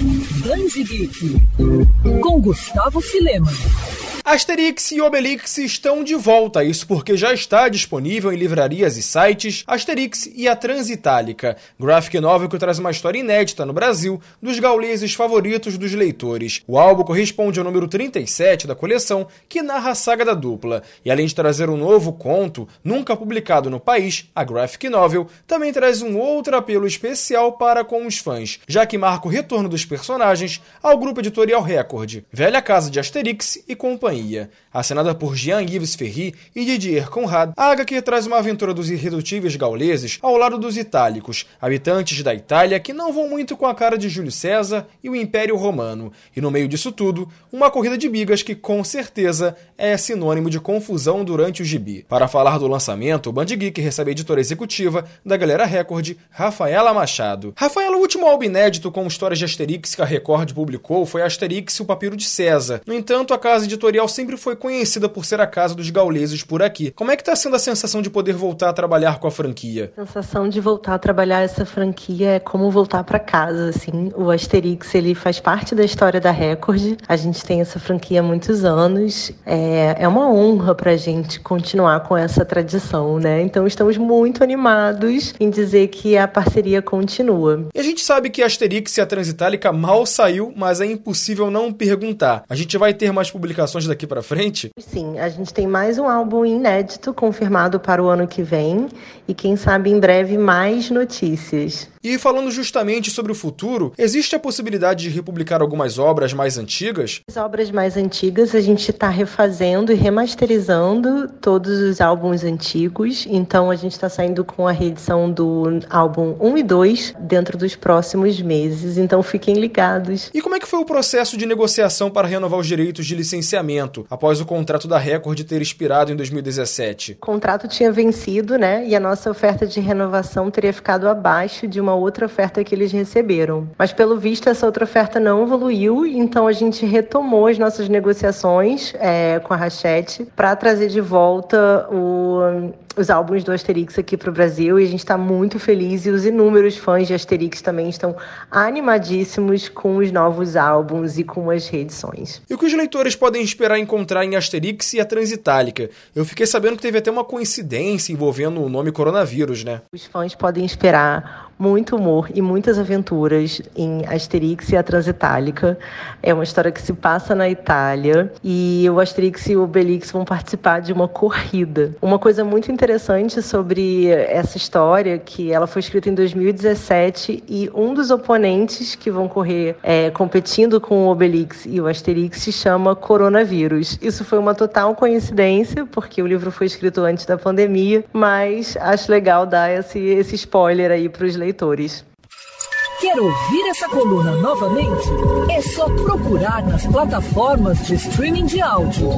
Danji Geek, com Gustavo Filema. Asterix e Obelix estão de volta, isso porque já está disponível em livrarias e sites Asterix e a Transitálica, graphic novel que traz uma história inédita no Brasil dos gauleses favoritos dos leitores. O álbum corresponde ao número 37 da coleção, que narra a saga da dupla, e além de trazer um novo conto, nunca publicado no país, a graphic novel também traz um outro apelo especial para com os fãs, já que marca o retorno dos personagens ao grupo editorial Record, velha casa de Asterix e companhia companhia. Assinada por Jean-Yves Ferry e Didier Conrad, a HQ traz uma aventura dos irredutíveis gauleses ao lado dos itálicos, habitantes da Itália que não vão muito com a cara de Júlio César e o Império Romano. E no meio disso tudo, uma corrida de bigas que com certeza é sinônimo de confusão durante o gibi. Para falar do lançamento, o Band Geek recebe a editora executiva da Galera Record, Rafaela Machado. Rafaela, o último álbum inédito com histórias de Asterix que a Record publicou foi Asterix e o Papiro de César. No entanto, a casa editorial sempre foi conhecida por ser a casa dos gauleses por aqui. Como é que está sendo a sensação de poder voltar a trabalhar com a franquia? A sensação de voltar a trabalhar essa franquia é como voltar para casa, assim. O Asterix, ele faz parte da história da Record. A gente tem essa franquia há muitos anos. É, é uma honra para a gente continuar com essa tradição, né? Então estamos muito animados em dizer que a parceria continua. E a gente sabe que Asterix e a Transitálica mal saiu, mas é impossível não perguntar. A gente vai ter mais publicações daqui para frente? Sim, a gente tem mais um álbum inédito confirmado para o ano que vem e quem sabe em breve mais notícias. E falando justamente sobre o futuro, existe a possibilidade de republicar algumas obras mais antigas? As obras mais antigas a gente está refazendo e remasterizando todos os álbuns antigos, então a gente está saindo com a reedição do álbum 1 e 2 dentro dos próximos meses, então fiquem ligados. E como é que foi o processo de negociação para renovar os direitos de licenciamento, após o contrato da Record ter expirado em 2017? O contrato tinha vencido, né, e a nossa oferta de renovação teria ficado abaixo de uma uma outra oferta que eles receberam. Mas pelo visto essa outra oferta não evoluiu, então a gente retomou as nossas negociações é, com a Rachete para trazer de volta o, os álbuns do Asterix aqui para o Brasil e a gente está muito feliz e os inúmeros fãs de Asterix também estão animadíssimos com os novos álbuns e com as reedições. E o que os leitores podem esperar encontrar em Asterix e a Transitálica? Eu fiquei sabendo que teve até uma coincidência envolvendo o nome coronavírus, né? Os fãs podem esperar muito humor e muitas aventuras em Asterix e a Transitálica. É uma história que se passa na Itália e o Asterix e o Obelix vão participar de uma corrida. Uma coisa muito interessante sobre essa história que ela foi escrita em 2017 e um dos oponentes que vão correr é, competindo com o Obelix e o Asterix se chama Coronavírus. Isso foi uma total coincidência porque o livro foi escrito antes da pandemia, mas acho legal dar esse, esse spoiler aí para os leitores. Quer ouvir essa coluna novamente? É só procurar nas plataformas de streaming de áudio.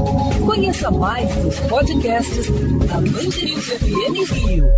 Conheça mais dos podcasts da Mandirinhos FM Rio.